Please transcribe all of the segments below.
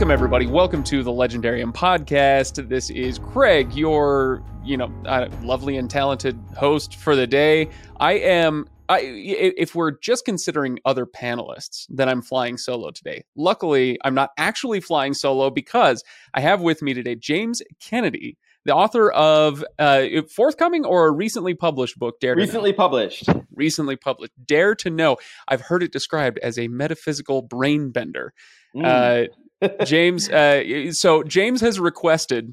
Welcome, everybody. Welcome to the Legendarium podcast. This is Craig, your, you know, uh, lovely and talented host for the day. I am. I, if we're just considering other panelists, then I'm flying solo today. Luckily, I'm not actually flying solo because I have with me today James Kennedy, the author of uh, forthcoming or a recently published book, Dare to recently Know. published. Recently published, Dare to Know. I've heard it described as a metaphysical brain bender. Mm. Uh, James, uh, so James has requested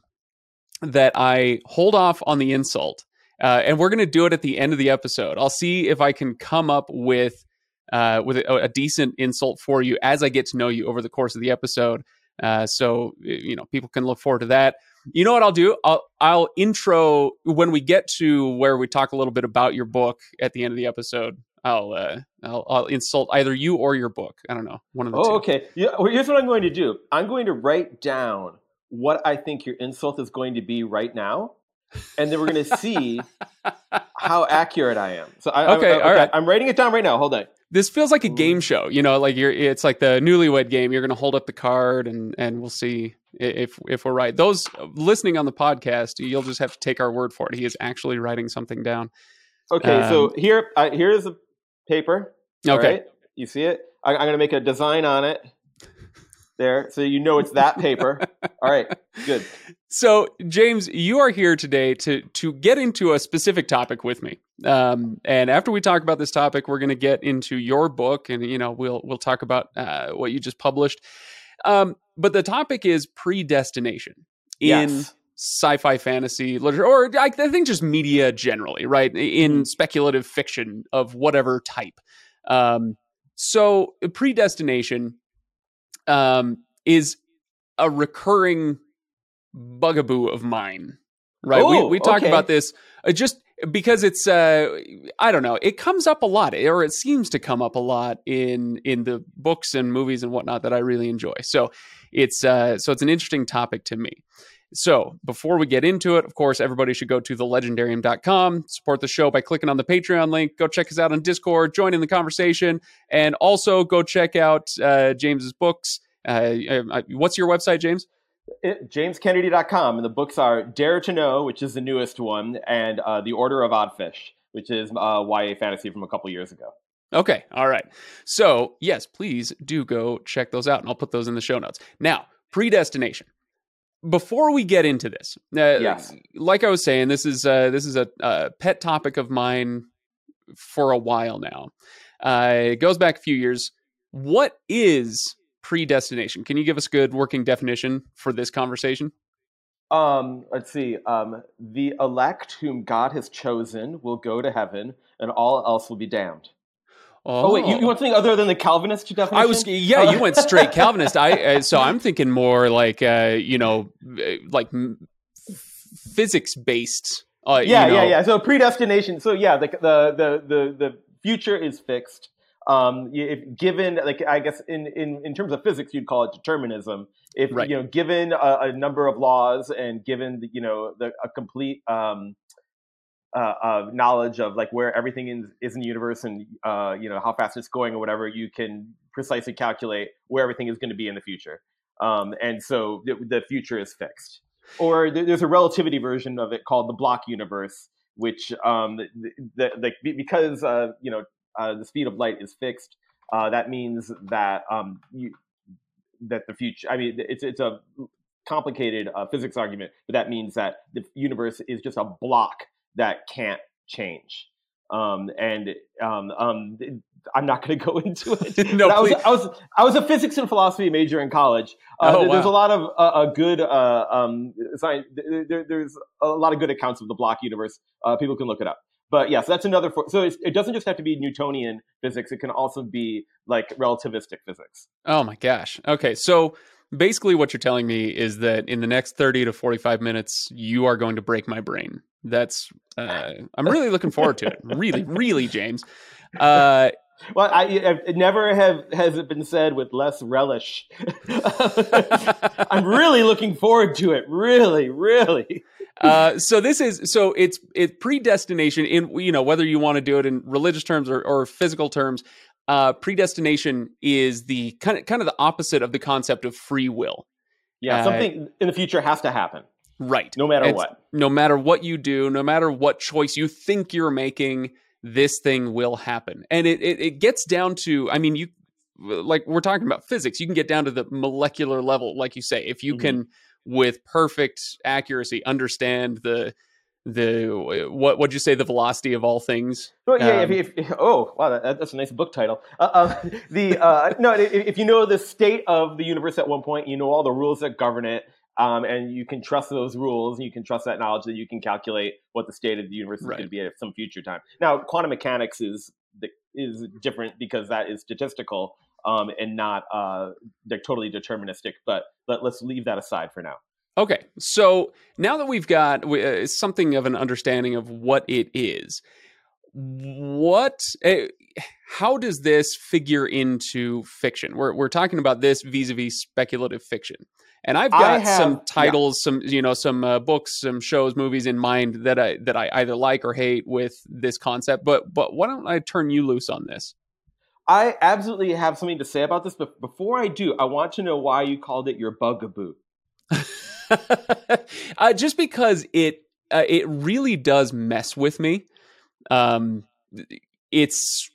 that I hold off on the insult, uh, and we're going to do it at the end of the episode. I'll see if I can come up with uh, with a, a decent insult for you as I get to know you over the course of the episode. Uh, so you know, people can look forward to that. You know what I'll do? I'll I'll intro when we get to where we talk a little bit about your book at the end of the episode. I'll uh, I'll, I'll insult either you or your book. I don't know, one of the two. Oh, okay. Yeah, well, here's what I'm going to do. I'm going to write down what I think your insult is going to be right now, and then we're going to see how accurate I am. So, I, Okay, I, all right. I'm writing it down right now. Hold on. This feels like a game show, you know, like you're it's like the newlywed game. You're going to hold up the card and and we'll see if if we're right. Those listening on the podcast, you'll just have to take our word for it. He is actually writing something down. Okay, Um, so here, uh, here's a paper. Okay. right? You see it? I, I'm going to make a design on it. There, so you know it's that paper. All right, good. So, James, you are here today to to get into a specific topic with me. Um, and after we talk about this topic, we're going to get into your book, and you know, we'll we'll talk about uh, what you just published. Um, but the topic is predestination in Yes. Sci-fi fantasy literature, or I, I think just media generally, right? In Mhm. speculative fiction of whatever type. Um, so, predestination um, is a recurring bugaboo of mine. Right? we Oh, we talk okay. about this uh, just because it's uh I don't know, it comes up a lot or it seems to come up a lot in in the books and movies and whatnot that I really enjoy. So it's uh so it's an interesting topic to me. So before we get into it, of course, everybody should go to thelegendarium.com, support the show by clicking on the Patreon link, go check us out on Discord, join in the conversation, and also go check out uh, James's books. Uh, uh, what's your website, James? it, jameskennedy.com and the books are dare to know which is the newest one and uh, the order of oddfish which is uh, ya fantasy from a couple years ago Okay. All right. So, yes, please do go check those out, and I'll put those in the show notes. Now, predestination. Before we get into this, uh, Yes. like I was saying, this is uh, this is a, a pet topic of mine for a while now. Uh, it goes back a few years. What is predestination? Can you give us a good working definition for this conversation? um, let's see um, the elect whom god has chosen will go to heaven and all else will be damned oh, wait you, you want something other than the calvinist definition I was yeah, you went straight Calvinist. I uh, so I'm thinking more like uh, you know, uh, like physics based. Uh, yeah you know, yeah yeah so predestination so yeah the the the the, the future is fixed um if given like i guess in, in in terms of physics you'd call it determinism if Right. you know given a, a number of laws and given the, you know the a complete um uh, uh, knowledge of like where everything is, in the universe and uh, you know how fast it's going or whatever, you can precisely calculate where everything is going to be in the future. Um, and so the, the future is fixed. Or there- there's a relativity version of it called the block universe, which um, the, the, the, because uh, you know uh, the speed of light is fixed, uh, that means that um, you, that the future. I mean, it's it's a complicated uh, physics argument, but that means that the universe is just a block that can't change. Um, and um, um, I'm not going to go into it. No, I was, please. I was I was a physics and philosophy major in college. Uh, Oh, there- There's a lot of uh, a good uh, um, science. There, there's a lot of good accounts of the block universe. Uh, people can look it up. But yes, that's another. For, so it's, it doesn't just have to be Newtonian physics. It can also be like relativistic physics. Oh my gosh. Okay, so basically, what you're telling me is that in the next 30 to 45 minutes, you are going to break my brain. That's. Uh, I'm really looking forward to it. Really, really, James. Uh, Well, I, I never have has it been said with less relish. I'm really looking forward to it. Really, really. uh, so this is so it's it's predestination in you know whether you want to do it in religious terms or, or physical terms. Uh, predestination is the kind of kind of the opposite of the concept of free will. Yeah, Uh, something in the future has to happen, Right. no matter what. No matter what you do, no matter what choice you think you're making, this thing will happen. And it, it, it gets down to, I mean, you like we're talking about physics, you can get down to the molecular level, like you say. If you Mhm. can, with perfect accuracy, understand the the what would you say the velocity of all things Well, yeah. Um, if, if, oh, wow, that, that's a nice book title. Uh, uh, the uh, no, if, if you know the state of the universe at one point, you know all the rules that govern it, um, and you can trust those rules, and you can trust that knowledge that you can calculate what the state of the universe is Right. going to be at some future time. Now, quantum mechanics is is different because that is statistical um, and not uh, they're totally deterministic. But let, let's leave that aside for now. Okay, so now that we've got uh, something of an understanding of what it is, what, uh, how does this figure into fiction? We're we're talking about this vis-a-vis speculative fiction, and I've got have- some yeah. titles, some you know, some uh, books, some shows, movies in mind that I that I either like or hate with this concept. But but why don't I turn you loose on this? I absolutely have something to say about this, but before I do, I want to know why you called it your bugaboo. uh, just because it uh, it really does mess with me. Um, it's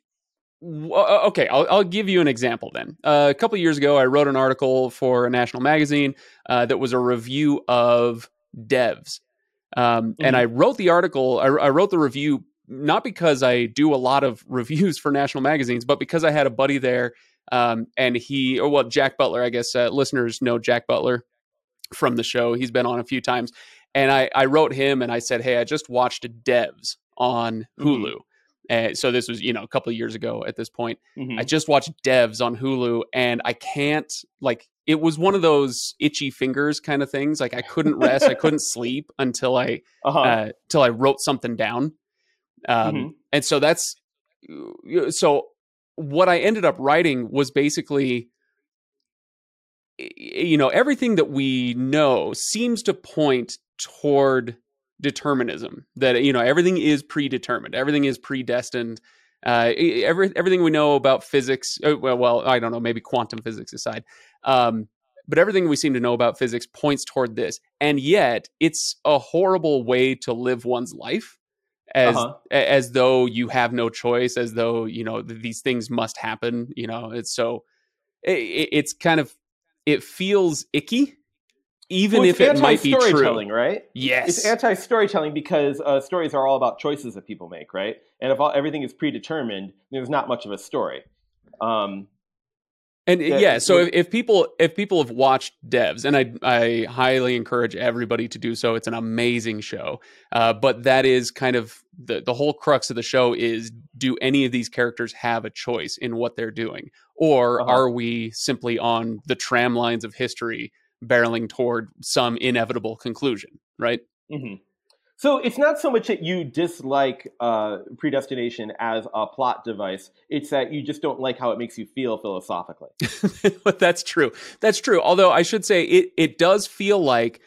okay. I'll, I'll give you an example. Then uh, a couple years ago, I wrote an article for a national magazine uh, that was a review of devs, um, and Mhm. I wrote the article. I, I wrote the review not because I do a lot of reviews for national magazines, but because I had a buddy there, um, and he, or well, Jack Butler. I guess uh, listeners know Jack Butler from the show. He's been on a few times. And I, I wrote him and I said, Hey, I just watched Devs on Hulu. And so this was, you know, a couple of years ago at this point. Mhm. I just watched Devs on Hulu and I can't like it was one of those itchy fingers kind of things. Like I couldn't rest, I couldn't sleep until I Uh-huh. uh till I wrote something down. Um Mhm. and so that's so what I ended up writing was basically you know everything that we know seems to point toward determinism that you know everything is predetermined everything is predestined. Uh every, everything we know about physics uh, well, well i don't know maybe quantum physics aside um but everything we seem to know about physics points toward this. And yet it's a horrible way to live one's life as Uh-huh. as though you have no choice as though you know th- these things must happen you know? It's so it, it's kind of it feels icky even Well, if it might be true right? yes It's anti-storytelling because uh, stories are all about choices that people make, right? And if all, everything is predetermined, there's not much of a story. Um, And Yeah, yeah, so if, if people if people have watched Devs, and I I highly encourage everybody to do so, it's an amazing show. Uh, but that is kind of the the whole crux of the show is: do any of these characters have a choice in what they're doing, or Uh-huh. are we simply on the tram lines of history, barreling toward some inevitable conclusion? Right? mhm. So it's not so much that you dislike uh, predestination as a plot device; it's that you just don't like how it makes you feel philosophically. But that's true. That's true. Although I should say it it does feel like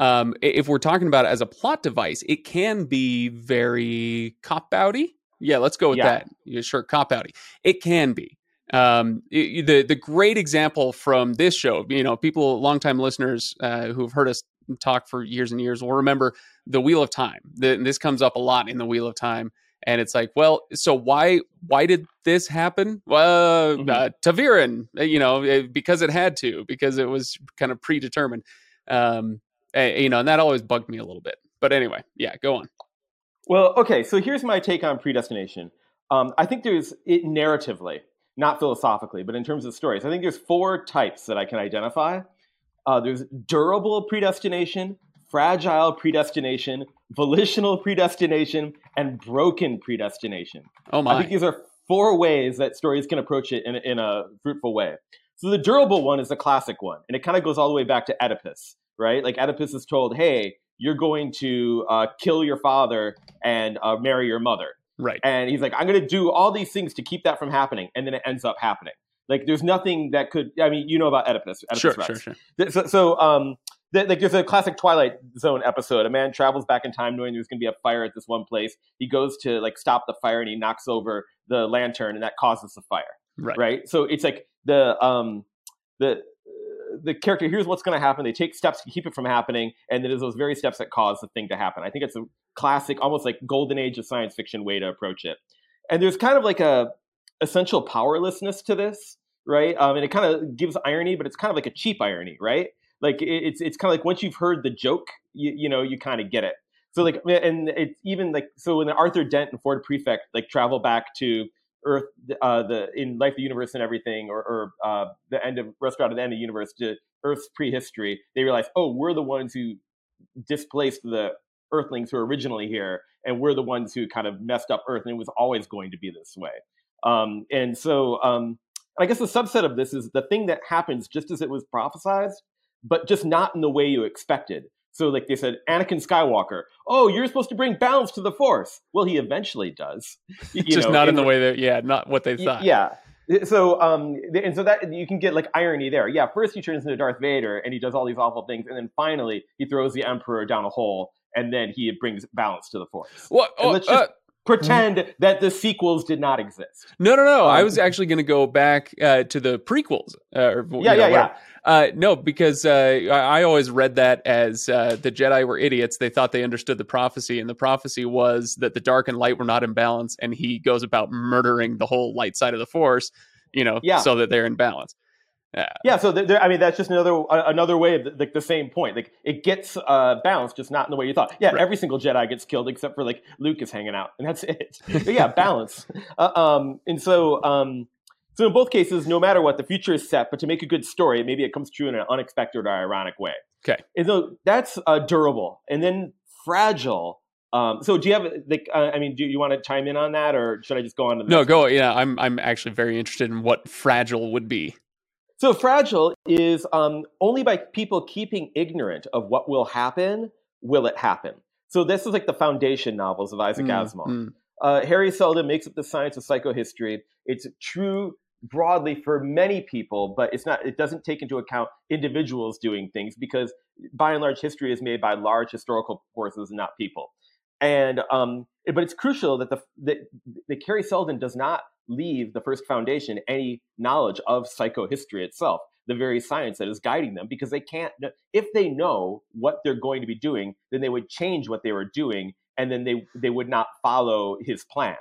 um, if we're talking about it as a plot device, it can be very cop outy. Yeah, let's go with Yeah. that. Yeah, sure, cop outy. It can be. Um, the the great example from this show, you know, people, longtime listeners uh, who have heard us talk for years and years will remember the Wheel of Time. The, this comes up a lot in the Wheel of Time, and it's like, well, so why why did this happen? Well, Mhm. uh, ta'veren, uh, you know, eh, because it had to, because it was kind of predetermined. Um, eh, you know, and that always bugged me a little bit. But anyway, yeah, go on. Well, okay, so here's my take on predestination. Um, I think there's it narratively, not philosophically, but in terms of stories, I think there's four types that I can identify. Uh, there's durable predestination, fragile predestination, volitional predestination, and broken predestination. Oh my! I think these are four ways that stories can approach it in, a- in a fruitful way. So the durable one is the classic one, and it kind of goes all the way back to Oedipus, right? Like Oedipus is told, "Hey, you're going to uh, kill your father and uh, marry your mother," right? and he's like, "I'm going to do all these things to keep that from happening," and then it ends up happening. Like there's nothing that could. I mean, you know about Oedipus. Oedipus Sure, Rex. sure, sure. So, so um, th- like there's a classic Twilight Zone episode. A man travels back in time knowing there's going to be a fire at this one place. He goes to like stop the fire and he knocks over the lantern and that causes the fire. Right. Right. So it's like the um the the character here's what's going to happen. They take steps to keep it from happening, and it is those very steps that cause the thing to happen. I think it's a classic, almost like golden age of science fiction way to approach it. And there's kind of like a essential powerlessness to this, right? Um, and it kind of gives irony, but it's kind of like a cheap irony, right? Like it, it's it's kind of like once you've heard the joke, you, you know, you kind of get it. So like, and it's even like so when Arthur Dent and Ford Prefect like travel back to Earth, uh, the in Life, the Universe, and everything, or, or uh, the end of Restaurant at the End of the Universe to Earth's prehistory, they realize, oh, we're the ones who displaced the Earthlings who were originally here, and we're the ones who kind of messed up Earth, and it was always going to be this way. Um, and so, um, I guess the subset of this is the thing that happens just as it was prophesized, but just not in the way you expected. So, like they said, Anakin Skywalker. Oh, you're supposed to bring balance to the Force. Well, he eventually does. You Just know, not in the way that, yeah, not what they thought. Yeah. So, um, and so that you can get like irony there. Yeah, first he turns into Darth Vader and he does all these awful things, and then finally he throws the Emperor down a hole, and then he brings balance to the Force. What? Oh, just, uh, pretend that the sequels did not exist. No, no, no. Um, I was actually going to go back uh, to the prequels. Uh, yeah, know, yeah, yeah. Uh, no, because uh, I, I, always read that as uh, the Jedi were idiots. They thought they understood the prophecy, and the prophecy was that the dark and light were not in balance, and he goes about murdering the whole light side of the Force, you know, yeah. so that they're in balance. Yeah. Yeah. So there, I mean, that's just another another way of the, like the same point. Like it gets uh, balanced, just not in the way you thought. Yeah. Right. Every single Jedi gets killed except for like Luke is hanging out, and that's it. but yeah, balance. Uh, um, and so um, so in both cases, no matter what, the future is set. But to make a good story, maybe it comes true in an unexpected or ironic way. Okay. And so that's uh, durable, and then fragile. Um, so do you have like uh, I mean, do you want to chime in on that, or should I just go on to the no? Go. Yeah, I'm I'm actually very interested in what fragile would be. So fragile is um, only by people keeping ignorant of what will happen will it happen. So this is like the foundation novels of Isaac mm, Asimov. Mm. Uh, Hari Seldon makes up the science of psychohistory. It's true broadly for many people, but it's not. It doesn't take into account individuals doing things because, by and large, history is made by large historical forces, not people. And um, but it's crucial that the that, that Hari Seldon does not leave the first foundation any knowledge of psychohistory itself, the very science that is guiding them, because they can't, if they know what they're going to be doing, then they would change what they were doing and then they, they would not follow his plan.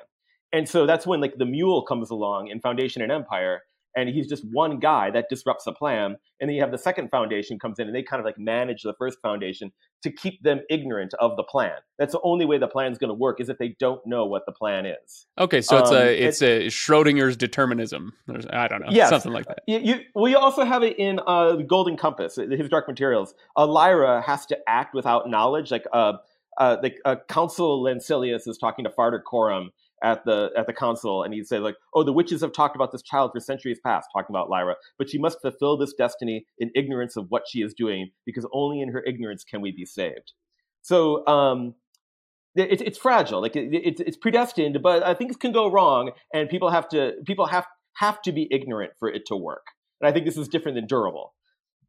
And so that's when like the mule comes along in Foundation and Empire and he's just one guy that disrupts the plan. And then you have the second foundation comes in and they kind of like manage the first foundation to keep them ignorant of the plan. That's the only way the plan is going to work is if they don't know what the plan is. Okay, so it's um, a it's a Schrodinger's determinism. There's, I don't know, yes. something like that. You, you, we also have it in uh, Golden Compass, his Dark Materials. Uh, Lyra has to act without knowledge, like uh, uh, the uh, Council Lanselius is talking to Farder Coram at the at the council and he'd say like oh the witches have talked about this child for centuries past talking about lyra but she must fulfill this destiny in ignorance of what she is doing because only in her ignorance can we be saved so um it, it's fragile like it, it, it's predestined but uh, things can go wrong and people have to people have have to be ignorant for it to work and i think this is different than durable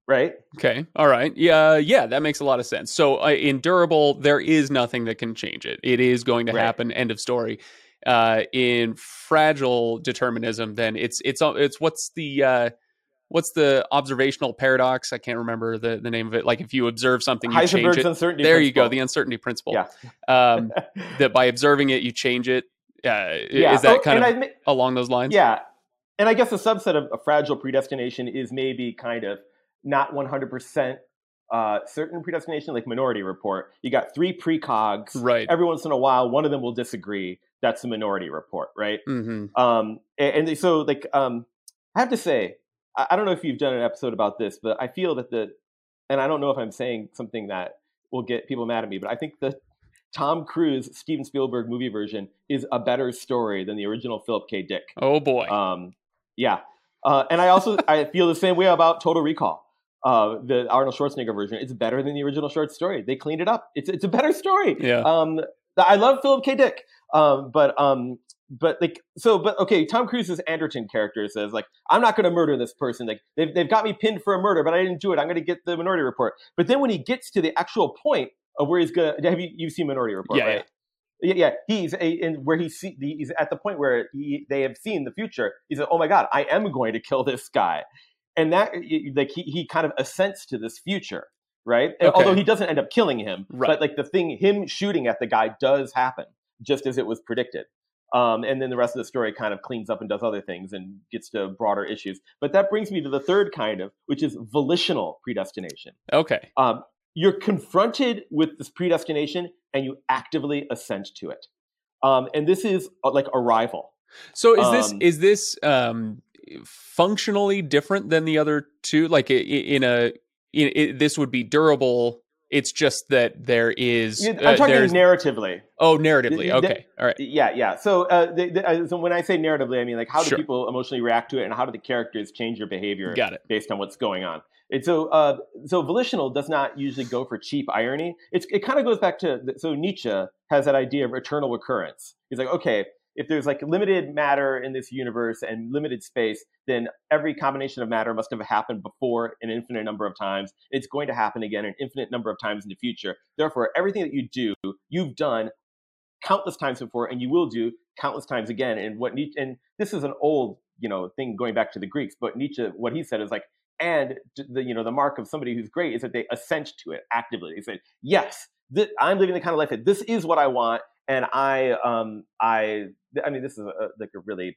right? Okay. All right. Yeah. Yeah. That makes a lot of sense. So uh, in durable, there is nothing that can change it. It is going to right. happen. End of story uh, in fragile determinism, then it's it's it's what's the uh, what's the observational paradox? I can't remember the, the name of it. Like if you observe something, you change it. Uncertainty there principle. you go, the uncertainty principle. Yeah. um, that by observing it, you change it. Uh, yeah. Is that oh, kind of I, along those lines? Yeah. And I guess a subset of a fragile predestination is maybe kind of not 100% uh, certain predestination, like Minority Report. You got three precogs. Right. Every once in a while, one of them will disagree that's the minority report, right? Mm-hmm. Um, and, and, so, like, um, I have to say, I, I, don't know if you've done an episode about this, but I feel that the, and I don't know if I'm saying something that will get people mad at me, but I think the Tom Cruise Steven Spielberg movie version is a better story than the original Philip K. Dick. Oh boy. Um, yeah, uh, and I also I feel the same way about Total Recall. Uh, the Arnold Schwarzenegger version, it's better than the original short story. They cleaned it up. It's it's a better story. Yeah. Um, I love Philip K. Dick. Um, but um, but like so, but okay. Tom Cruise's Anderton character says like, I'm not going to murder this person. Like they've they've got me pinned for a murder, but I didn't do it. I'm going to get the Minority Report. But then when he gets to the actual point of where he's gonna, have you you've seen Minority Report? Yeah, right? yeah. Yeah, he's a, in where he see, he's at the point where he, they have seen the future. He said, "Oh my God, I am going to kill this guy," and that like he, he kind of assents to this future right Okay. although he doesn't end up killing him Right. but like the thing him shooting at the guy does happen just as it was predicted um, and then the rest of the story kind of cleans up and does other things and gets to broader issues but that brings me to the third kind of which is volitional predestination Okay. um, you're confronted with this predestination and you actively assent to it um, and this is uh, like arrival So is this Um, is this um functionally different than the other two? Like in a in, this would be durable. It's just that there is. i'm uh, talking narratively oh, narratively. Okay. All right. Yeah, yeah. So, uh, the, the, uh, so when I say narratively, I mean like how do Sure. people emotionally react to it, and how do the characters change your behavior Got it. based on what's going on? And so, uh, so volitional does not usually go for cheap irony. It's, it kind of goes back to so Nietzsche has that idea of eternal recurrence. He's like, okay, if there's like limited matter in this universe and limited space, then every combination of matter must have happened before an infinite number of times. It's going to happen again an infinite number of times in the future. Therefore, everything that you do, you've done countless times before, and you will do countless times again. And what Nietzsche, and this is an old, you know, thing going back to the Greeks, but Nietzsche, what he said is like, and the you know the mark of somebody who's great is that they assent to it actively. They said, yes, th- I'm living the kind of life that this is what I want, and I, um, I, I mean, this is a, like a really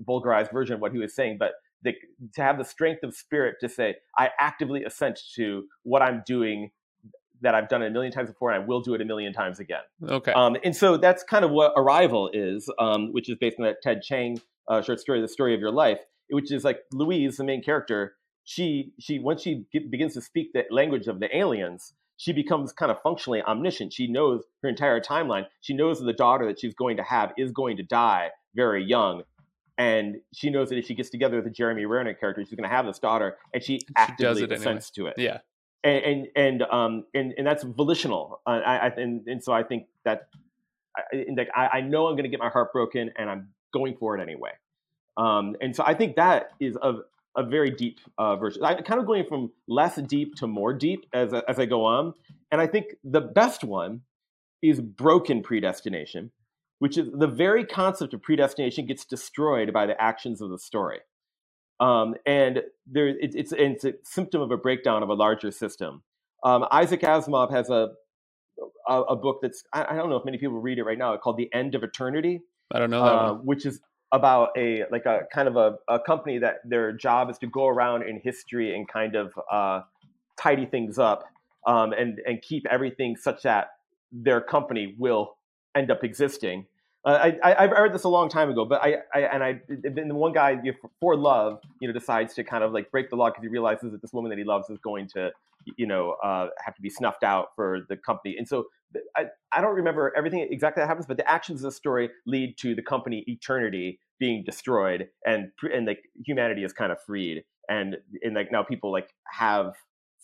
vulgarized version of what he was saying, but the, to have the strength of spirit to say, I actively assent to what I'm doing that I've done it a million times before, and I will do it a million times again. Okay. Um, and so that's kind of what Arrival is, um, which is based on that Ted Chiang uh, short story, The Story of Your Life, which is like Louise, the main character. She she once she get, begins to speak the language of the aliens, she becomes kind of functionally omniscient. She knows her entire timeline. She knows that the daughter that she's going to have is going to die very young. And she knows that if she gets together with the Jeremy Renner character, she's going to have this daughter, and she actively does it anyway. to it yeah. and and and um and, and that's volitional. Uh, I, I and, and so I think that I, like I, I know I'm going to get my heart broken, and I'm going for it anyway. Um, and so I think that is a a very deep uh, version. I'm kind of going from less deep to more deep as I- as I go on, and I think the best one is broken predestination, which is the very concept of predestination gets destroyed by the actions of the story. Um, and there, it, it's, it's a symptom of a breakdown of a larger system. Um, Isaac Asimov has a, a, a book that's, I, I don't know if many people read it right now, called The End of Eternity, I don't know that uh, which is about a like a kind of a, a company that their job is to go around in history and kind of uh, tidy things up um, and and keep everything such that their company will end up existing. Uh, I, I I read this a long time ago, but I, I and I then the one guy you know, for love, you know, decides to kind of like break the law because he realizes that this woman that he loves is going to, you know, uh, have to be snuffed out for the company, and so I, I don't remember everything exactly that happens, but the actions of the story lead to the company eternity being destroyed and and like humanity is kind of freed and and like now people like have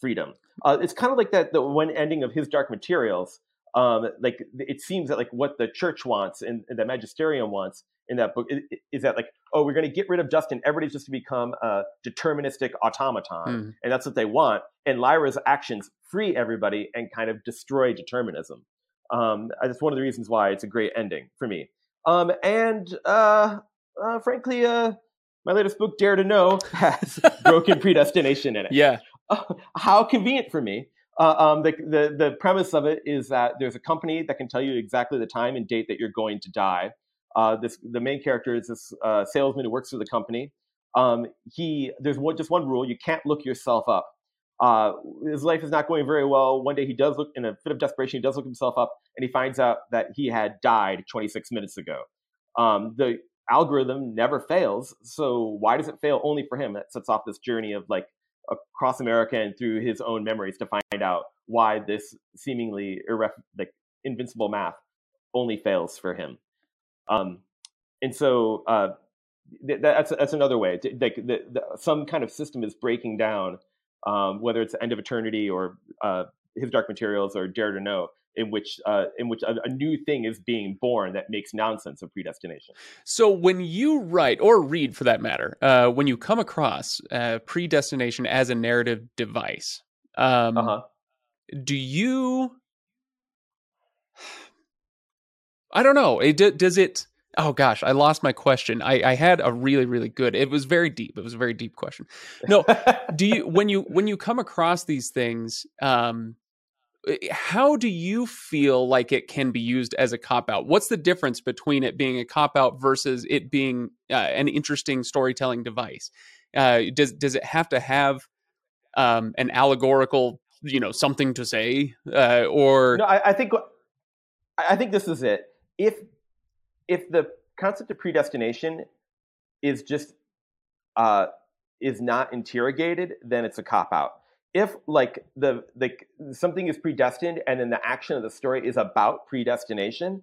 freedom. Uh, it's kind of like that the one ending of his Dark Materials. Um, like it seems that like what the church wants and, and the magisterium wants in that book is, is that like oh we're going to get rid of Justin everybody's just to become a deterministic automaton Mm. and that's what they want and Lyra's actions free everybody and kind of destroy determinism um, that's one of the reasons why it's a great ending for me um, and uh, uh, frankly uh, my latest book Dare to Know has broken predestination in it Yeah. how convenient for me. Uh, um, the, the the premise of it is that there's a company that can tell you exactly the time and date that you're going to die. Uh, this the main character is this uh, salesman who works for the company. Um, he there's one, just one rule: you can't look yourself up. Uh, his life is not going very well. One day he does look in a fit of desperation. He does look himself up, and he finds out that he had died 26 minutes ago. Um, the algorithm never fails, so why does it fail only for him? That sets off this journey of like across America and through his own memories to find out why this seemingly irref- like invincible math only fails for him. Um, and so uh, th- that's that's another way. Like some kind of system is breaking down, um, whether it's the end of eternity or uh, his dark materials or Dare to Know, in which uh, in which a, a new thing is being born that makes nonsense of predestination. So when you write or read, for that matter, uh, when you come across uh, predestination as a narrative device, um, Uh huh. do you? I don't know. It, does it? Oh gosh, I lost my question. I, I had a really, really good. It was very deep. It was a very deep question. No, do you when you when you come across these things, um, how do you feel like it can be used as a cop out? What's the difference between it being a cop out versus it being uh, an interesting storytelling device? Uh, does does it have to have um, an allegorical, you know, something to say, uh, or no? I, I think I think this is it. If if the concept of predestination is just uh, is not interrogated, then it's a cop out. If like the like something is predestined and then the action of the story is about predestination,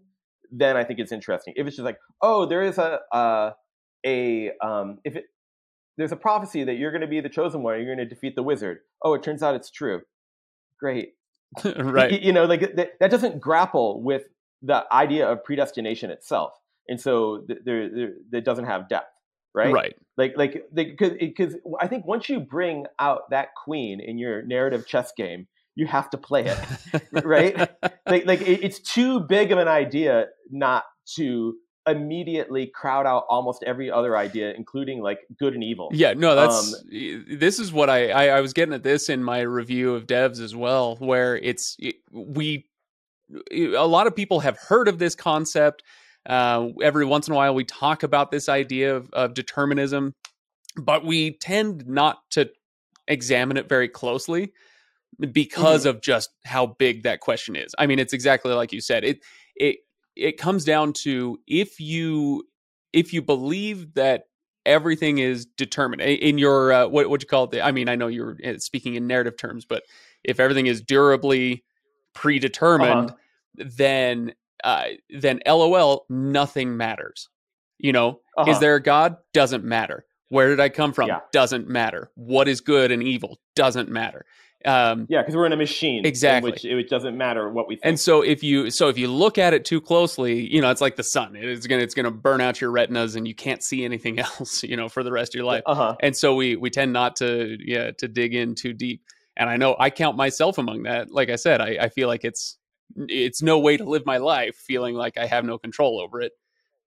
then I think it's interesting. If it's just like, oh, there is a uh, a um, if it there's a prophecy that you're going to be the chosen one, you're going to defeat the wizard. Oh, it turns out it's true. Great, right? you, you know, like that, that doesn't grapple with the idea of predestination itself and so there, there, it doesn't have depth right? Right. Like like because i think once you bring out that queen in your narrative chess game you have to play it right? Like, like it, it's too big of an idea not to immediately crowd out almost every other idea including like good and evil. Yeah no that's um, this is what I, I, I was getting at this in my review of devs as well where it's it, we a lot of people have heard of this concept uh, every once in a while, we talk about this idea of, of determinism, but we tend not to examine it very closely because mm-hmm. of just how big that question is. I mean, it's exactly like you said. It it it comes down to if you if you believe that everything is determined in your uh, what what you call it. I mean, I know you're uh, speaking in narrative terms, but if everything is durably predetermined, uh-huh. then uh, then LOL, nothing matters. You know, uh-huh. is there a God? Doesn't matter. Where did I come from? Yeah. Doesn't matter. What is good and evil? Doesn't matter. Um, yeah, because we're in a machine, exactly. Which it doesn't matter what we. Think. And so if you so if you look at it too closely, you know it's like the sun. It's gonna it's gonna burn out your retinas, and you can't see anything else, you know, for the rest of your life. Uh-huh. And so we we tend not to yeah to dig in too deep. And I know I count myself among that. Like I said, I, I feel like it's it's no way to live my life feeling like I have no control over it.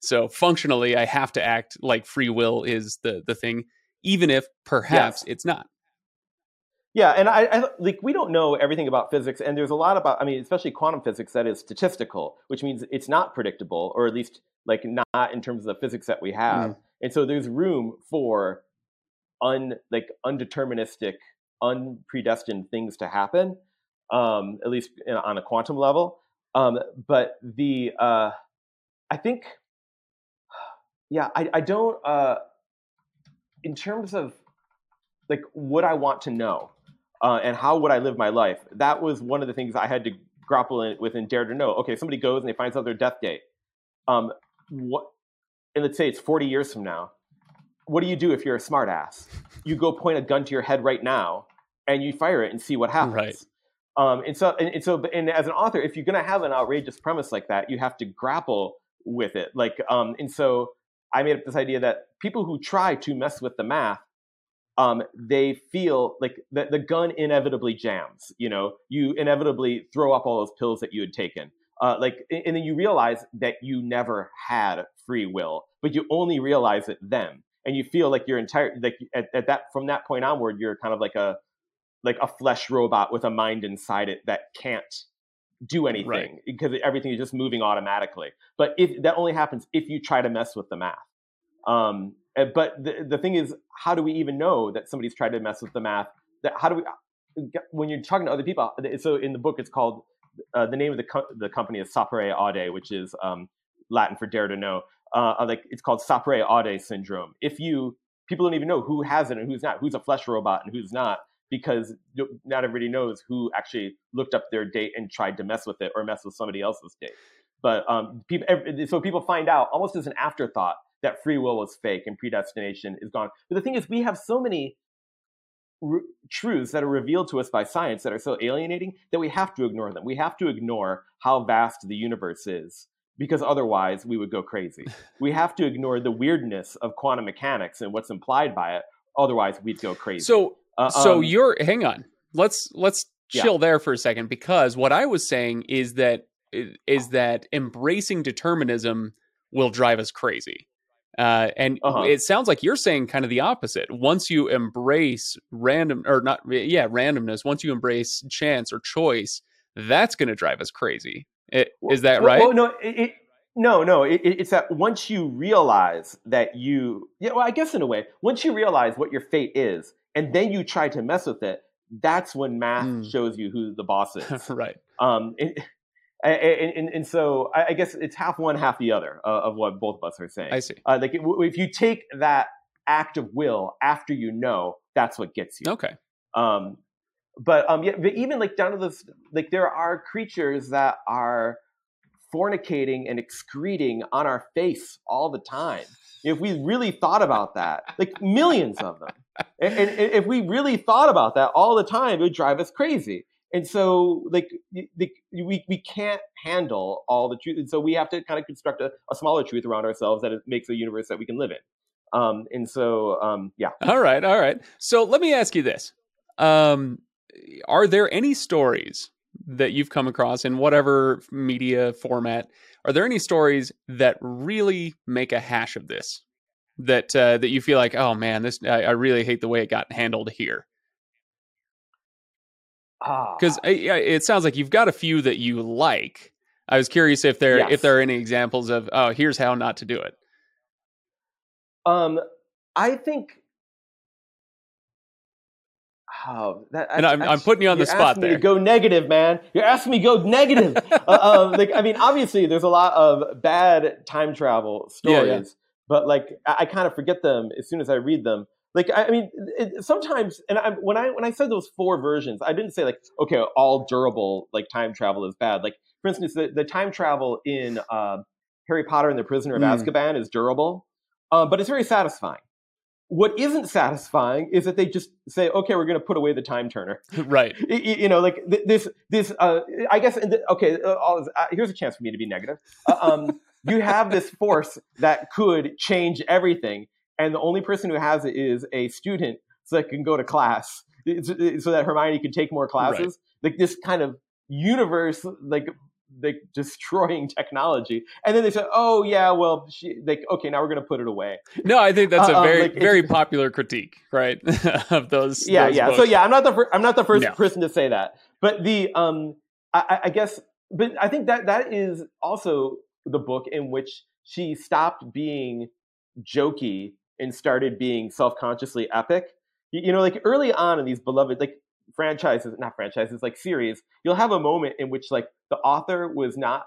So functionally, I have to act like free will is the the thing, even if perhaps yes. it's not. Yeah, and I, I, like we don't know everything about physics, and there's a lot about I mean, especially quantum physics that is statistical, which means it's not predictable, or at least like not in terms of the physics that we have. Mm. And so there's room for un like undeterministic, unpredestined things to happen um, at least in, on a quantum level. Um, but the uh, I think, yeah, I, I don't. Uh, in terms of like what I want to know uh, and how would I live my life, that was one of the things I had to grapple in, with and dare to know. Okay, somebody goes and they find out their death date. Um, what? And let's say it's 40 years from now. What do you do if you're a smartass? You go point a gun to your head right now and you fire it and see what happens. Right. Um, and so, and, and, so, and as an author, if you're going to have an outrageous premise like that, you have to grapple with it. Like, um, and so, I made up this idea that people who try to mess with the math, um, they feel like the, the gun inevitably jams. You know, you inevitably throw up all those pills that you had taken. Uh, like, and then you realize that you never had free will, but you only realize it then, and you feel like your entire like at, at that from that point onward, you're kind of like a like a flesh robot with a mind inside it that can't do anything right. because everything is just moving automatically. But if that only happens if you try to mess with the math. Um, eh, but the, the thing is, how do we even know that somebody's tried to mess with the math? That how do we when you're talking to other people? So in the book, it's called uh, the name of the co- the company is Sapere Aude, which is um, Latin for dare to know. Uh, like it's called Sapere Aude syndrome. If you people don't even know who has it and who's not, who's a flesh robot and who's not because not everybody knows who actually looked up their date and tried to mess with it or mess with somebody else's date. But um, people, so people find out almost as an afterthought that free will is fake and predestination is gone. But the thing is, we have so many r- truths that are revealed to us by science that are so alienating that we have to ignore them. We have to ignore how vast the universe is because otherwise we would go crazy. we have to ignore the weirdness of quantum mechanics and what's implied by it. Otherwise, we'd go crazy. So uh, so um, you're hang on. Let's let's chill yeah. there for a second because what I was saying is that is that embracing determinism will drive us crazy. Uh, and Uh-huh. it sounds like you're saying kind of the opposite. Once you embrace random or not, yeah, randomness. Once you embrace chance or choice, that's going to drive us crazy. It, is that Well- right? Well, no, it, it, no, no. It, it- it's that once you realize that you, yeah, well, I guess in a way, once you realize what your fate is, and then you try to mess with it, that's when math Mm. shows you who the boss is. right. um, and, and, and, and so I, I guess it's half one, half the other uh, of what both of us are saying. I see. Uh, like if you take that act of will after you know, that's what gets you. Okay. Um, but um, yeah, but even like down to this, like there are creatures that are fornicating and excreting on our face all the time. If we really thought about that, like millions of them, and, and, and if we really thought about that all the time, it would drive us crazy. And so, like, the, we we can't handle all the truth, and so we have to kind of construct a, a smaller truth around ourselves that makes a universe that we can live in. Um, and so, um, yeah. All right, all right. So let me ask you this: um, Are there any stories that you've come across in whatever media format? Are there any stories that really make a hash of this? That uh, that you feel like, oh man, this I, I really hate the way it got handled here. Ah. Because it sounds like you've got a few that you like. I was curious if there Yes. if there are any examples of oh here's how not to do it. Um, I think. Oh, that, And I'm- I'm putting you on the you're spot there. to go negative, man. You're asking me to go negative. uh, um, like, I mean, obviously, there's a lot of bad time travel Yeah, stories, yeah. But like, I, I kind of forget them as soon as I read them. Like, I, I mean, it, sometimes, and I, when I when I said those four versions, I didn't say like, okay, all durable like time travel is bad. Like, for instance, the, the time travel in uh, Harry Potter and the Prisoner of Mm. Azkaban is durable, uh, but it's very satisfying. What isn't satisfying is that they just say, "Okay, we're going to put away the time turner." right. Y- y- You know, like th- this. This. Uh, I guess. th- Okay. Uh, uh, here's a chance for me to be negative. Uh, um, you have this force that could change everything, and the only person who has it is a student, so that can go to class, so that Hermione can take more classes. Like this kind of universe, like like destroying technology, and then they say, "Oh yeah, well, she, like okay, now we're going to put it away." No, I think that's a Uh, um, very like, very popular critique, right? of those. yeah those yeah so yeah i'm not the fir- i'm not the first No. person to say that but the um I- I guess but i think that that is also the book in which she stopped being jokey and started being self-consciously epic. You, you know like early on in these beloved like franchises not franchises like series you'll have a moment in which like the author was not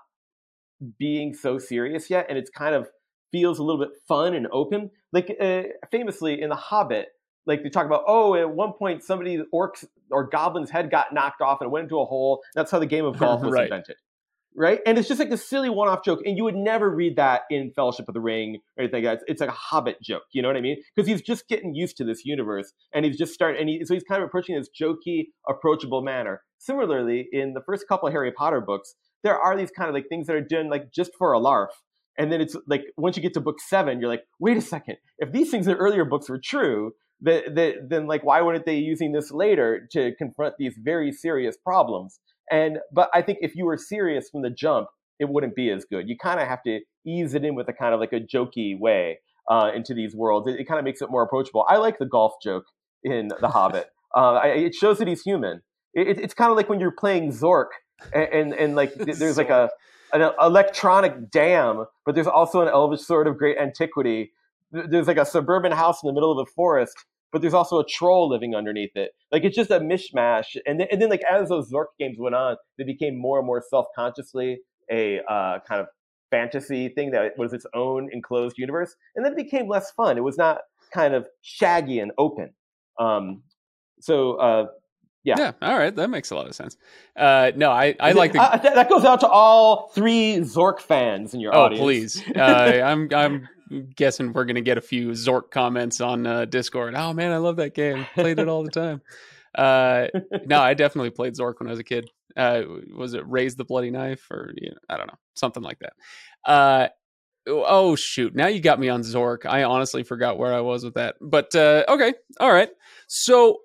being so serious yet and it's kind of feels a little bit fun and open. Like uh, famously in the hobbit like they talk about oh at one point somebody orcs or goblins head got knocked off and it went into a hole. That's how the game of golf was Right. invented right? And it's just like a silly one-off joke and you would never read that in fellowship of the ring or anything like that. it's, it's like a hobbit joke you know what i mean? Because he's just getting used to this universe and he's just starting and he, so he's kind of approaching this jokey approachable manner. Similarly in the first couple of harry potter books there are these kind of like things that are done like just for a larf and then it's like once you get to book seven you're like wait a second. If these things in earlier books were true that, then like why weren't they using this later to confront these very serious problems and but i think if you were serious from the jump it wouldn't be as good. You kind of have to ease it in with a kind of like a jokey way uh, into these worlds. It, it kind of makes it more approachable. I like the golf joke in the hobbit. Uh, I, it shows that he's human. It, it- it's kind of like when you're playing zork and, and, and like there's like a an electronic dam but there's also an elvish sword of great antiquity. There's like a suburban house in the middle of a forest but there's also a troll living underneath it. Like it's just a mishmash. And then, and then like as those Zork games went on, they became more and more self-consciously a uh, kind of fantasy thing that was its own enclosed universe. And then it became less fun. It was not kind of shaggy and open. Um, so uh, yeah. yeah. All right, that makes a lot of sense. Uh, no, I I like the. Uh, that goes out to all three Zork fans in your audience. oh, audience. please. Uh, I'm I'm guessing we're gonna get a few Zork comments on uh, Discord. Oh man, I love that game. Played it all the time. Uh, no, I definitely played Zork when I was a kid. Uh, was it Raise the Bloody Knife or you know, I don't know, something like that. Uh, oh shoot, now you got me on Zork. I honestly forgot where I was with that. But uh, okay, all right. So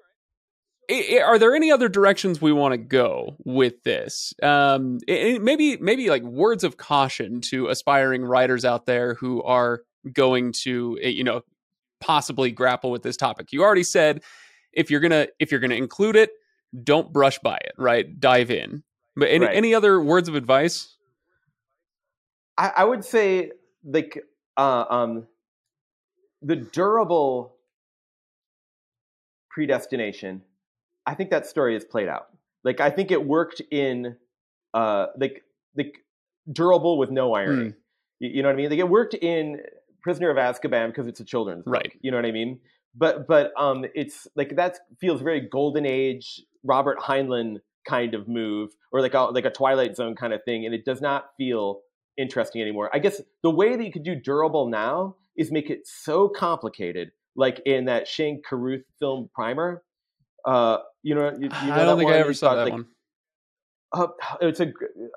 are there any other directions we want to go with this? Um, maybe, maybe like words of caution to aspiring writers out there who are going to, eh, you know, possibly grapple with this topic. You already said if you're gonna if you're gonna include it, don't brush by it. Right, dive in. But any Right. any other words of advice? I, I would say like uh, um, the durable predestination. I think that story is played out. Like I think it worked in uh, like like durable with no irony. Hmm. You, you know what I mean? Like it worked in Prisoner of Azkaban because it's a children's book. Right. You know what I mean? But but um, it's like that feels very golden age Robert Heinlein kind of move, or like a like a Twilight Zone kind of thing, and it does not feel interesting anymore. I guess the way that you could do durable now is make it so complicated, like in that Shane Carruth film Primer. Uh, you know, you, you know I don't think one? I ever saw that like, one. uh, it's a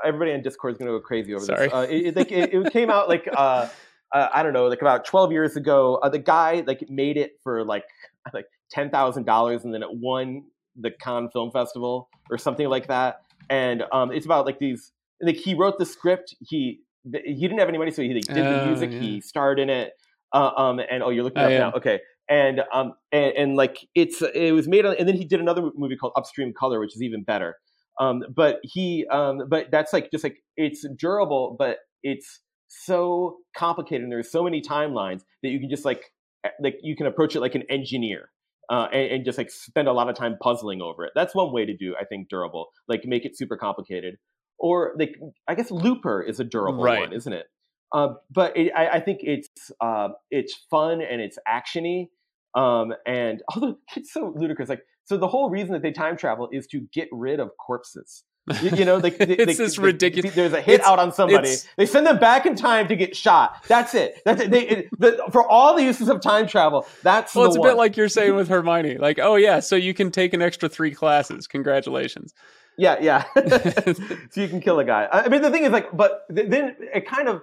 everybody on Discord is going to go crazy over Sorry. this. Uh, it, it, like, it, it came out like uh, uh, I don't know, like about twelve years ago. Uh, the guy like made it for like like ten thousand dollars, and then it won the Cannes Film Festival or something like that. And um, it's about like these. Like he wrote the script. He he didn't have any money, so he like, did the Oh, music. yeah. He starred in it. Uh, um, and oh, you're looking I up am. now. Okay. And um, and, and like it's it was made on, and then he did another movie called Upstream Color, which is even better. Um, but he, um, but that's like just like it's durable, but it's so complicated, and there's so many timelines that you can just like eh, like you can approach it like an engineer. Uh, and, and just like spend a lot of time puzzling over it. That's one way to do, I think, durable. Like make it super complicated, or like I guess Looper is a durable Right. one, isn't it? Uh, but it, I, I think it's uh, it's fun and it's actiony, um, and although it's so ludicrous, like so the whole reason that they time travel is to get rid of corpses. You, you know, like they, It's they- this they- ridiculous- There's a hit it's- out on somebody. They send them back in time to get shot. That's it. That's it. They, it the, for all the uses of time travel. That's Well, it's a bit like you're saying with Hermione. Like, oh yeah, so you can take an extra three classes. Congratulations. Yeah, yeah. so you can kill a guy. I mean, the thing is, like, but th- then it kind of.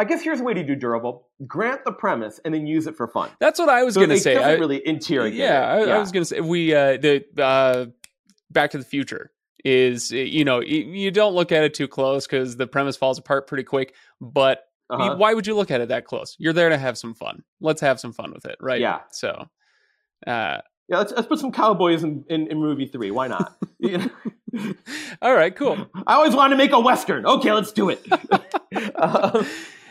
I guess here's a way to do durable: grant the premise and then use it for fun. That's what I was So going to say. I- really interrogate. yeah. I, I was going to say we uh, the uh, Back to the Future is you know you don't look at it too close because the premise falls apart pretty quick. But Uh-huh. why would you look at it that close? You're there to have some fun. Let's have some fun with it, right? Yeah. So, uh, Yeah, let's, let's put some cowboys in, in, in movie three. Why not? All right, cool. I always wanted to make a western. Okay, let's do it. Um,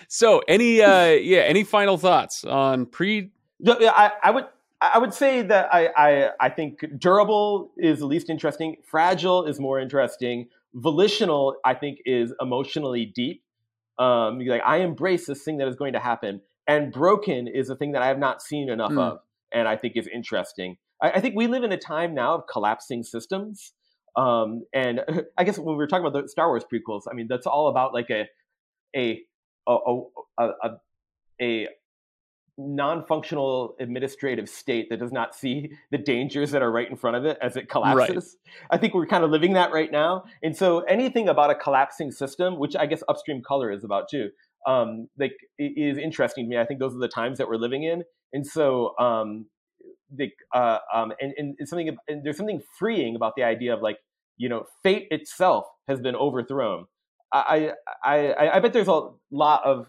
So, any uh, yeah, any final thoughts on pre? Yeah, I, I would I would say that I, I I think durable is the least interesting. Fragile is more interesting. Volitional, I think, is emotionally deep. Um, you're like I embrace this thing that is going to happen, and broken is a thing that I have not seen enough Mm. of, and I think is interesting. I, I think we live in a time now of collapsing systems. Um, and I guess when we were talking about the Star Wars prequels, I mean that's all about like a a a, a, a, a non-functional administrative state that does not see the dangers that are right in front of it as it collapses. I think we're kind of living that right now. And so anything about a collapsing system, which I guess upstream color is about too, um, like is interesting to me. I think those are the times that we're living in. And so um, the uh, um, and, and it's something and there's something freeing about the idea of like you know fate itself has been overthrown. I I, I bet there's a lot of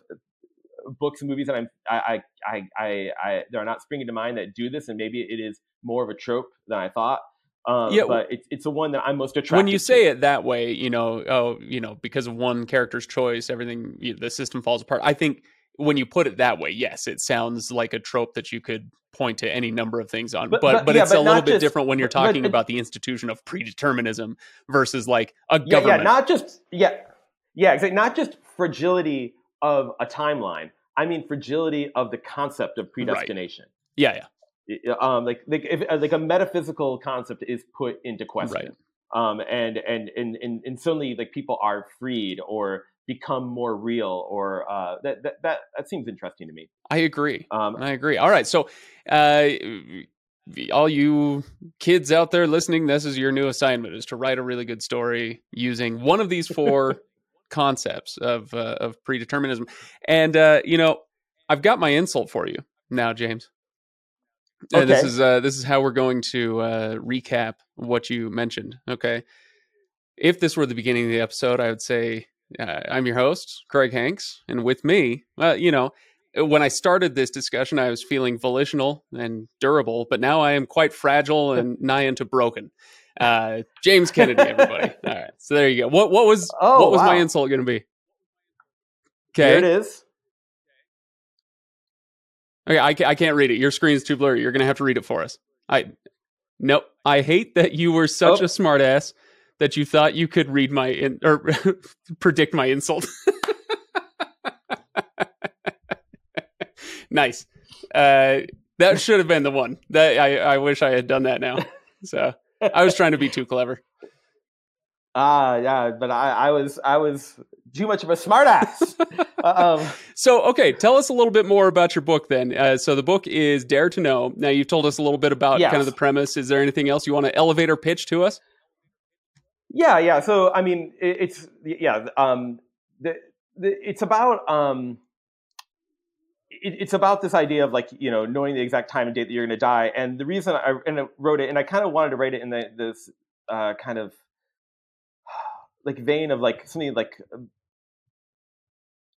books and movies that I'm I I I I, I that are not springing to mind that do this, and maybe it is more of a trope than I thought. Um, Yeah, but it's it's the one that I'm most attracted. when you to. say it that way, you know, oh, you know, because of one character's choice, everything you- the system falls apart. I think when you put it that way, yes, it sounds like a trope that you could point to any number of things on. But But- but, but- yeah, it's but a little bit just- different when you're talking about the institution of predeterminism versus like a yeah, yeah, government. not just yeah, yeah, exactly. Not just fragility of a timeline. I mean fragility of the concept of predestination. yeah, yeah, Um, like like if like a metaphysical concept is put into question. Um, and, and and and and suddenly like people are freed or become more real or uh, that, that that that seems interesting to me. I agree. Um, I agree. All right. So, uh, all you kids out there listening, this is your new assignment: is to write a really good story using one of these four concepts of uh, of predeterminism. And uh, you know, I've got my insult for you now, James. Okay. this is uh, this is how we're going to uh, recap what you mentioned. Okay, if this were the beginning of the episode, I would say uh, I'm your host, Craig Hanks, and with me, well, you know, when I started this discussion, I was feeling volitional and durable, but now I am quite fragile and nigh into broken. Uh, James Kennedy, everybody. All right, so there you go. What what was oh, what was wow. my insult going to be? Okay, here it is. Okay, I, I can't read it. Your screen is too blurry. You're going to have to read it for us. I nope. I hate that you were such oh. a smartass that you thought you could read my in, or predict my insult. nice. Uh, that should have been the one. That I, I wish I had done that now. So I was trying to be too clever. Ah, uh, yeah, but I, I was I was too much of a smartass. um, so, okay, tell us a little bit more about your book then. Uh, so, the book is Dare to Know. Now, you've told us a little bit about yes. kind of the premise. Is there anything else you want to elevator pitch to us? Yeah, yeah. So, I mean, it, it's yeah, um, the, the, it's about um, it, it's about this idea of like you know knowing the exact time and date that you're going to die. And the reason I and I wrote it, and I kind of wanted to write it in the, this uh, kind of like vein of like something like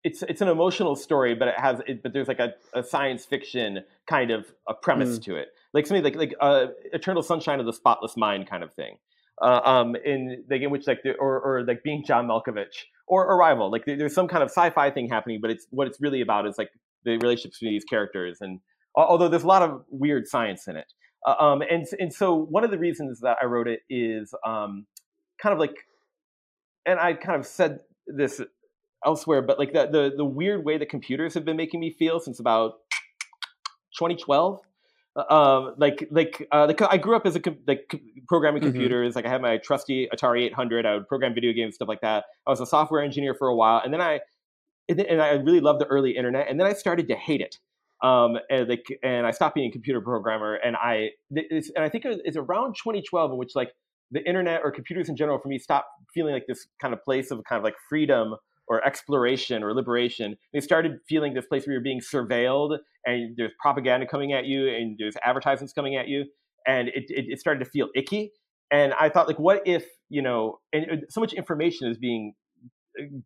it's it's an emotional story, but it has it, but there's like a, a science fiction kind of a premise mm. to it, like something like like uh, Eternal Sunshine of the Spotless Mind kind of thing, uh, um, in like in which like the, or or like being John Malkovich or Arrival, like there's some kind of sci-fi thing happening, but it's what it's really about is like the relationships between these characters, and although there's a lot of weird science in it, uh, um, and and so one of the reasons that I wrote it is um, kind of like, and I kind of said this elsewhere, but like the, the the weird way that computers have been making me feel since about 2012. Uh, um, like like uh, the, I grew up as a like programming mm-hmm. computers. Like I had my trusty Atari 800. I would program video games, stuff like that. I was a software engineer for a while, and then I and, I really loved the early internet, and then I started to hate it. Um, and like and I stopped being a computer programmer, and I and I think it's around 2012 in which like the internet or computers in general for me stopped feeling like this kind of place of kind of like freedom or exploration or liberation. They started feeling this place where you're being surveilled and there's propaganda coming at you and there's advertisements coming at you. And it, it, it started to feel icky. And I thought, like, what if, you know, and so much information is being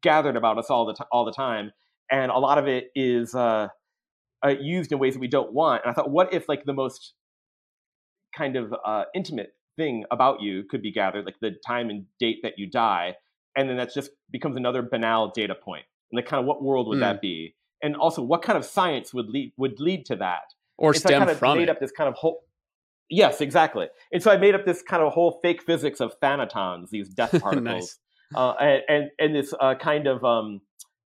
gathered about us all the, t- all the time. And a lot of it is uh, uh, used in ways that we don't want. And I thought, what if, like, the most kind of uh, intimate thing about you could be gathered, like the time and date that you die, and then that just becomes another banal data point. And like, kind of, what world would mm. that be? And also, what kind of science would lead would lead to that? Or and stem so I kind of from made it. up this kind of whole. Yes, exactly. And so I made up this kind of whole fake physics of thanatons, these death particles, nice. Uh, and, and, this uh, kind of um,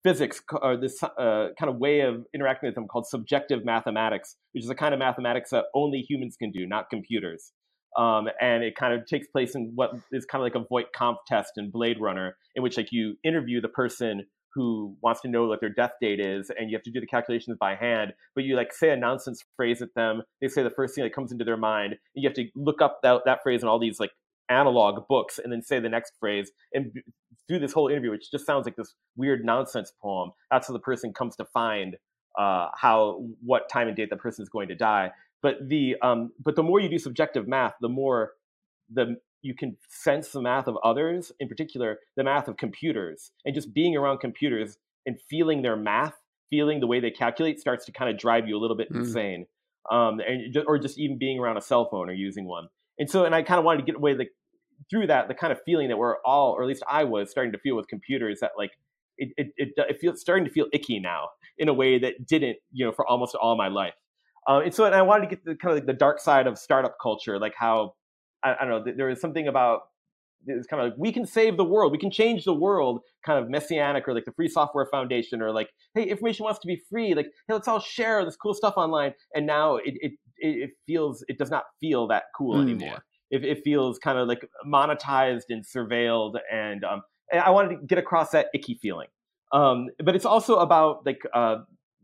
physics or this uh, kind of way of interacting with them called subjective mathematics, which is a kind of mathematics that only humans can do, not computers. Um, and it kind of takes place in what is kind of like a Voight-Kampff test in Blade Runner, in which like you interview the person who wants to know what their death date is, and you have to do the calculations by hand. But you like say a nonsense phrase at them. They say the first thing that comes into their mind. And you have to look up that, that phrase in all these like analog books, and then say the next phrase, and do this whole interview, which just sounds like this weird nonsense poem. That's how the person comes to find uh, how what time and date the person is going to die. But the um, but the more you do subjective math, the more the you can sense the math of others, in particular the math of computers, and just being around computers and feeling their math, feeling the way they calculate, starts to kind of drive you a little bit mm. insane. Um, and or just even being around a cell phone or using one. And so, and I kind of wanted to get away the, through that the kind of feeling that we're all, or at least I was, starting to feel with computers that like it it it, it feels starting to feel icky now in a way that didn't you know for almost all my life. Uh, and so and I wanted to get the kind of like the dark side of startup culture, like how I, I don't know, there is something about it's kind of like we can save the world, we can change the world, kind of messianic, or like the Free Software Foundation, or like hey, information wants to be free, like hey, let's all share this cool stuff online. And now it it it feels it does not feel that cool mm, anymore. It, it feels kind of like monetized and surveilled, and um, and I wanted to get across that icky feeling. Um, but it's also about like uh,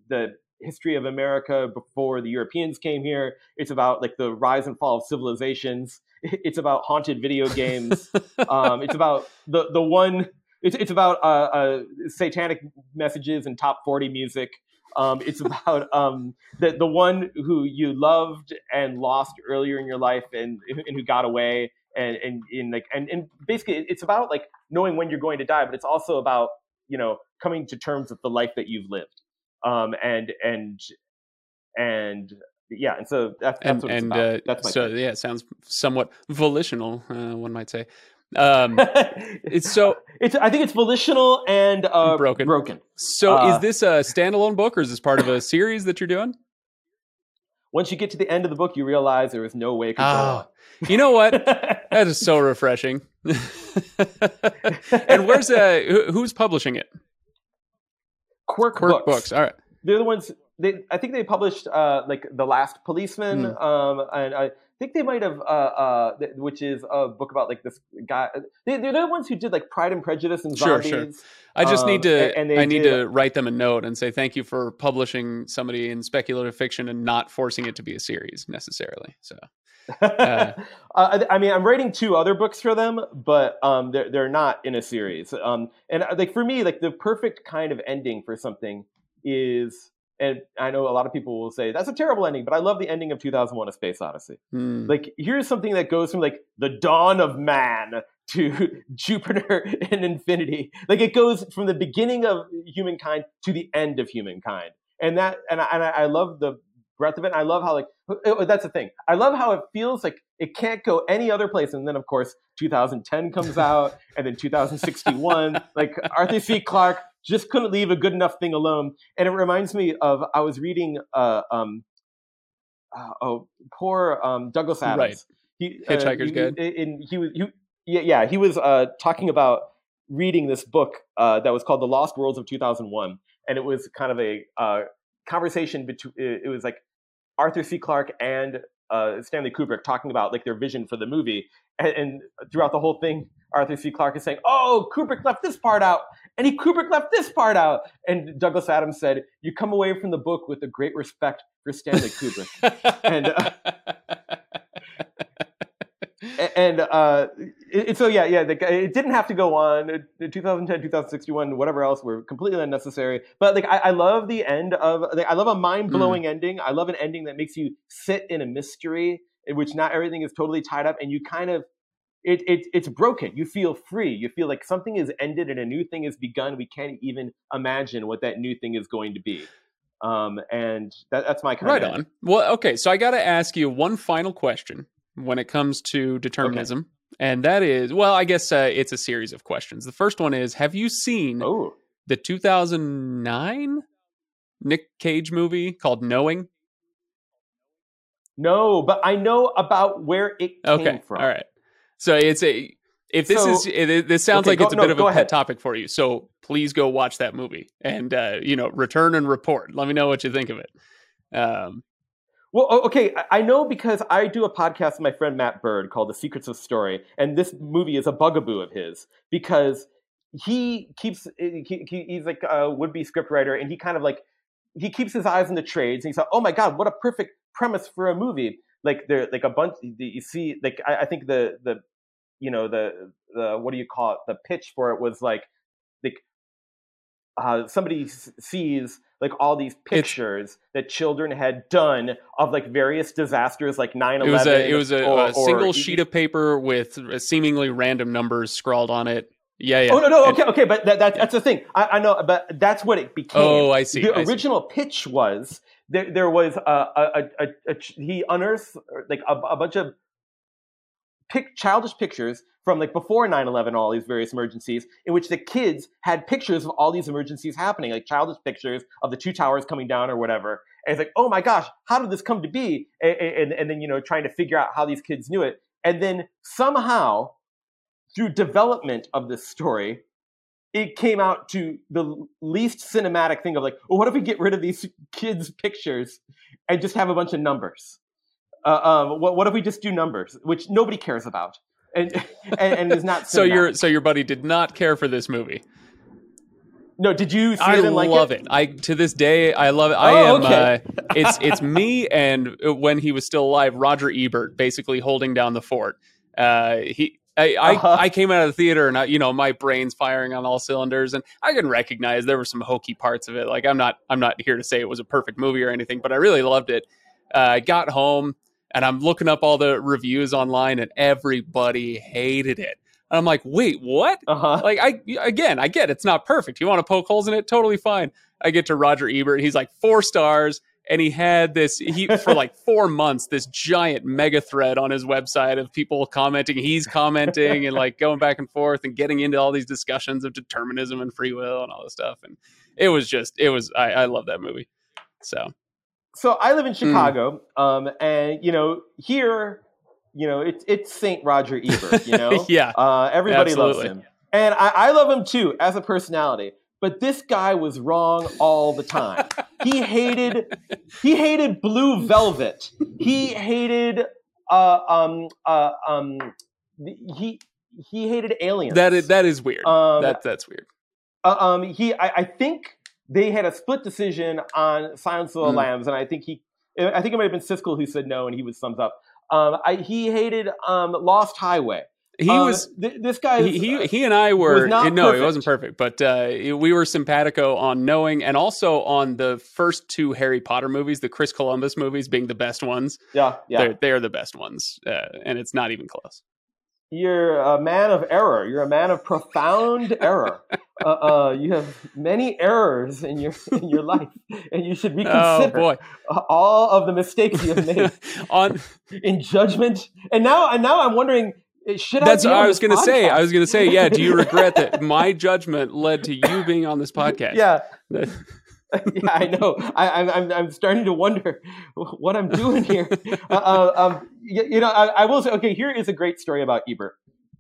the history of America before the Europeans came here. It's about like the rise and fall of civilizations. It's about haunted video games. um, it's about the the one. It's, it's about uh, uh, satanic messages and top forty music. Um, it's about um, the the one who you loved and lost earlier in your life, and and who got away, and and in like and and basically it's about like knowing when you're going to die, but it's also about you know coming to terms with the life that you've lived, um, and and and yeah, and so that's, that's and, what it's and about. uh, that's my so yeah, it sounds somewhat volitional, uh, one might say. Um, it's so it's I think it's volitional and uh, Broken. Broken. so. Uh, is this a standalone book, or is this part of a series that you're doing? Once you get to the end of the book, you realize there is no way Ah, you know what? That is so refreshing. and where's uh, who's publishing it? Quirk, Quirk books. Books. All right. They're the ones. They, I think they published uh, like the Last Policeman, Hmm. um, and I think they might have, uh, uh, th- which is a book about like this guy. They, they're the ones who did like Pride and Prejudice and Sure, zombies. sure. I just Um, need to. a- and I need did- to write them a note and say thank you for publishing somebody in speculative fiction and not forcing it to be a series necessarily. So uh, I I mean, I'm writing two other books for them, but um, they're they're not in a series. Um, and uh, like for me, like the perfect kind of ending for something is, and I know a lot of people will say that's a terrible ending, but I love the ending of 2001: A Space Odyssey. hmm. Like here's something that goes from like the dawn of man to Jupiter and infinity. Like it goes from the beginning of humankind to the end of humankind, and that and I, and I love the breadth of it. And I love how like uh, that's the thing. I love how it feels like it can't go any other place. And then of course 2010 comes out, and then 2061. like Arthur C. Clarke just couldn't leave a good enough thing alone. And it reminds me of I was reading uh, um, uh, oh poor um, Douglas Adams. Right. He, Hitchhiker's he, Guide. And he was he, yeah yeah he was uh, talking about reading this book uh, that was called The Lost Worlds of 2001, and it was kind of a uh, conversation between it was like Arthur C. Clarke and uh, Stanley Kubrick talking about like their vision for the movie, and, and throughout the whole thing, Arthur C. Clarke is saying, "Oh, Kubrick left this part out, and he Kubrick left this part out," and Douglas Adams said, "You come away from the book with a great respect for Stanley Kubrick." and, uh, and uh, it, so yeah, yeah, the, it didn't have to go on. Uh, 2010, 2061, whatever else were completely unnecessary. But like, I, I love the end of. Like, I love a mind blowing ending. I love an ending that makes you sit in a mystery in which not everything is totally tied up, and you kind of. It, it, it's broken. You feel free. You feel like something is ended and a new thing is begun. We can't even imagine what that new thing is going to be. Um, and that, that's my kind of right on. Well, okay. So I got to ask you one final question when it comes to determinism, and that is, well, I guess uh, it's a series of questions. The first one is, have you seen Oh, the 2009 Nick Cage movie called Knowing? no, but I know about where it came Okay, from. all right. So it's a if this So- is it, this sounds Okay, like go- it's a no, bit of a go pet topic for you. So please go watch that movie and uh, you know return and report. Let me know what you think of it. Um, Well, okay, I- know because I do a podcast with my friend Matt Bird called The Secrets of Story, and this movie is a bugaboo of his because he keeps eh, he, he- he's like a would-be scriptwriter, and he kind of like he keeps his eyes on the trades, and he's like, oh my god, what a perfect premise for a movie! Like there, like a bunch you see, like I, I think the the you know the the what do you call it? The pitch for it was like like uh, somebody sees like all these pictures that children had done of like various disasters like 9-11 it was a it was a, or- a single or- sheet of paper with seemingly random numbers scrawled on it. Yeah, yeah. oh no no And- okay okay but that, that that's the thing I, I know but that's what it became Oh, I see, the I see. original pitch was there, there was a, a, a, a, he unearthed like a bunch of pic, childish pictures from like before 9-11 all these various emergencies in which the kids had pictures of all these emergencies happening like childish pictures of the two towers coming down or whatever. And it's like oh my gosh how did this come to be? And, and, and then you know trying to figure out how these kids knew it. And then somehow through development of this story it came out to the least cinematic thing of like, well, what if we get rid of these kids' pictures and just have a bunch of numbers? Uh, um, what, what if we just do numbers, which nobody cares about, and and, and is not. so your so your buddy did not care for this movie. no? Did you see I like love it? it? I to this day I love it. I Oh, am. okay. Uh, it's it's me and uh, when he was still alive, Roger Ebert, basically holding down the fort. Uh, he I I, Uh-huh. I came out of the theater and I, you know my brain's firing on all cylinders, and I can recognize there were some hokey parts of it. Like I'm not I'm not here to say it was a perfect movie or anything, but I really loved it. Uh, I got home and I'm looking up all the reviews online, and everybody hated it. And I'm like, wait, what? Uh huh. like I again, I get it's not perfect. You want to poke holes in it, totally fine. I get to Roger Ebert, he's like four stars, and he had this he for like four months this giant mega thread on his website of people commenting. He's commenting and like going back and forth and getting into all these discussions of determinism and free will and all this stuff. And it was just it was I, I love that movie. So So I live in Mm. Chicago, um, and you know here, you know it's it's Saint Roger Ebert. You know, yeah, uh, everybody Absolutely. loves him, and I, I love him too as a personality. But this guy was wrong all the time. he hated he hated Blue Velvet. He hated uh, um uh, um he he hated aliens. that is that is weird. um, that that's weird. uh, um, he, I, I think they had a split decision on Silence of the Mm. Lambs, and I think he, I think it might have been Siskel who said no, and he was thumbs up. Um, I, he hated um, Lost Highway. He Uh, was th- this guy. he, he he and I were not no, it wasn't perfect, but uh, we were simpatico on knowing, and also on the first two Harry Potter movies, the Chris Columbus movies being the best ones. yeah, yeah. They're they're the best ones, uh, and it's not even close. You're a man of error. You're a man of profound error. Uh, uh, you have many errors in your in your life, and you should Oh reconsider boy! all of the mistakes you have made on in judgment. And now, and now, I'm wondering, should I? that's be what on I was going to say. I was going to say, yeah. Do you regret that my judgment led to you being on this podcast? yeah, yeah, I know. I, I'm, I'm, I'm starting to wonder what I'm doing here. uh, uh, um, you, you know, I, I will say, okay, here is a great story about Ebert.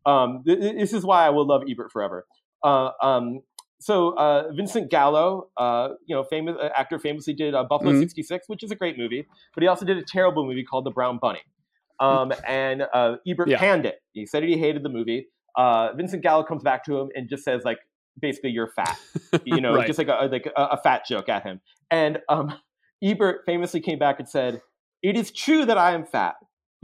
Um, th- th- this is why I will love Ebert forever. Uh, um, so uh, Vincent Gallo, uh, you know, famous uh, actor, famously did uh, Buffalo Mhm. '66, which is a great movie, but he also did a terrible movie called The Brown Bunny. Um, and uh, Ebert Yeah. panned it. He said he hated the movie. Uh, Vincent Gallo comes back to him and just says, like, basically, you're fat you know, Right. just like a like a, a fat joke at him. And um, Ebert famously came back and said, "It is true that I am fat,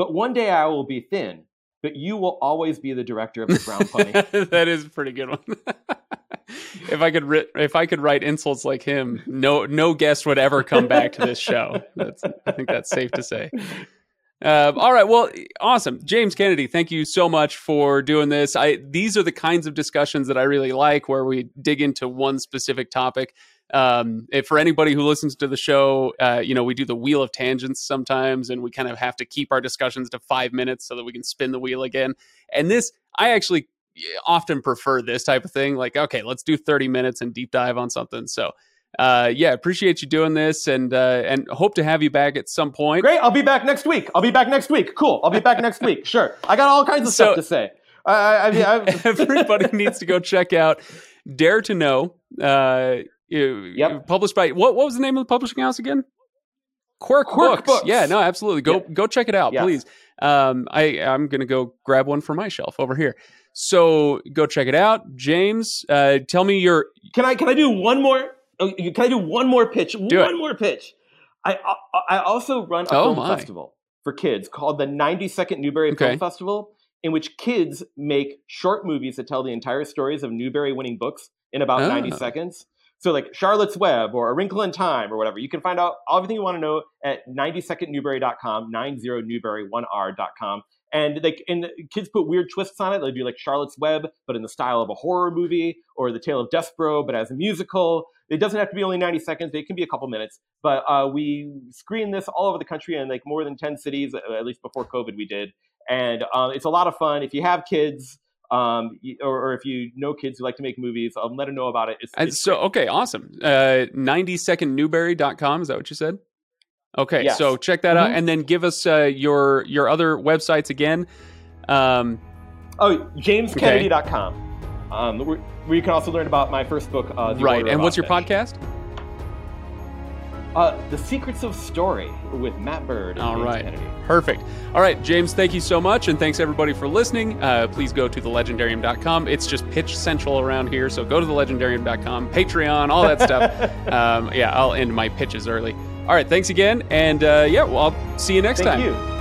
but one day I will be thin. But you will always be the director of the Brown Pony. that is a pretty good one. if I could ri- if I could write insults like him, no no guest would ever come back to this show. That's I think that's safe to say. Um, all right, well, awesome, James Kennedy. Thank you so much for doing this. I these are the kinds of discussions that I really like, where we dig into one specific topic. Um, if for anybody who listens to the show, uh, you know, we do the wheel of tangents sometimes, and we kind of have to keep our discussions to five minutes so that we can spin the wheel again. And this, I actually often prefer this type of thing. Like, okay, let's do 30 minutes and deep dive on something. So, uh, yeah, appreciate you doing this and, uh, and hope to have you back at some point. Great, I'll be back next week. I'll be back next week. Cool, I'll be back next week. Sure, I got all kinds of So- stuff to say. I, I, I mean, Everybody needs to go check out Dare to Know. Uh, Yep. Published by, what, what was the name of the publishing house again? Quirk, Quirk Books. Books. Yeah, no, absolutely. Go Yeah. go check it out, Yes. please. Um, I I'm gonna go grab one for my shelf over here. So go check it out, James. Uh, tell me your can I can I do one more? oh, Can I do one more pitch? Do one it. more pitch. I I I also run a Oh, film my. festival for kids called the 90-Second Newbery Okay. Film Festival, in which kids make short movies that tell the entire stories of Newbery winning books in about 90 Ah. seconds. So like Charlotte's Web or A Wrinkle in Time or whatever. You can find out everything you want to know at 90secondnewbery.com, 90newberry1r.com. And like and kids put weird twists on it. They'll do like Charlotte's Web, but in the style of a horror movie, or The Tale of Despereaux, but as a musical. It doesn't have to be only 90 seconds, it can be a couple minutes. But uh, we screen this all over the country in like more than 10 cities, uh, at least before COVID we did. And um, it's a lot of fun. If you have kids, um, or, or if you know kids who like to make movies, um, let them know about it. It's, it's so, okay, awesome. Uh, 90secondnewbery.com. Is that what you said? Okay, Yes. so check that out Mhm. and then give us uh, your your other websites again. Um, Oh, jameskennedy.com. Um, where, where you can also learn about my first book, uh, The right. And what's your podcast? Uh, the Secrets of Story with Matt Bird. And All James right. Kennedy. Perfect. All right, James, thank you so much. And thanks everybody for listening. Uh, please go to thelegendarium.com. It's just pitch central around here. So go to thelegendarium.com, Patreon, all that stuff. um, yeah, I'll end my pitches early. All right, thanks again. And uh, yeah, well, I'll see you next Thank time. you.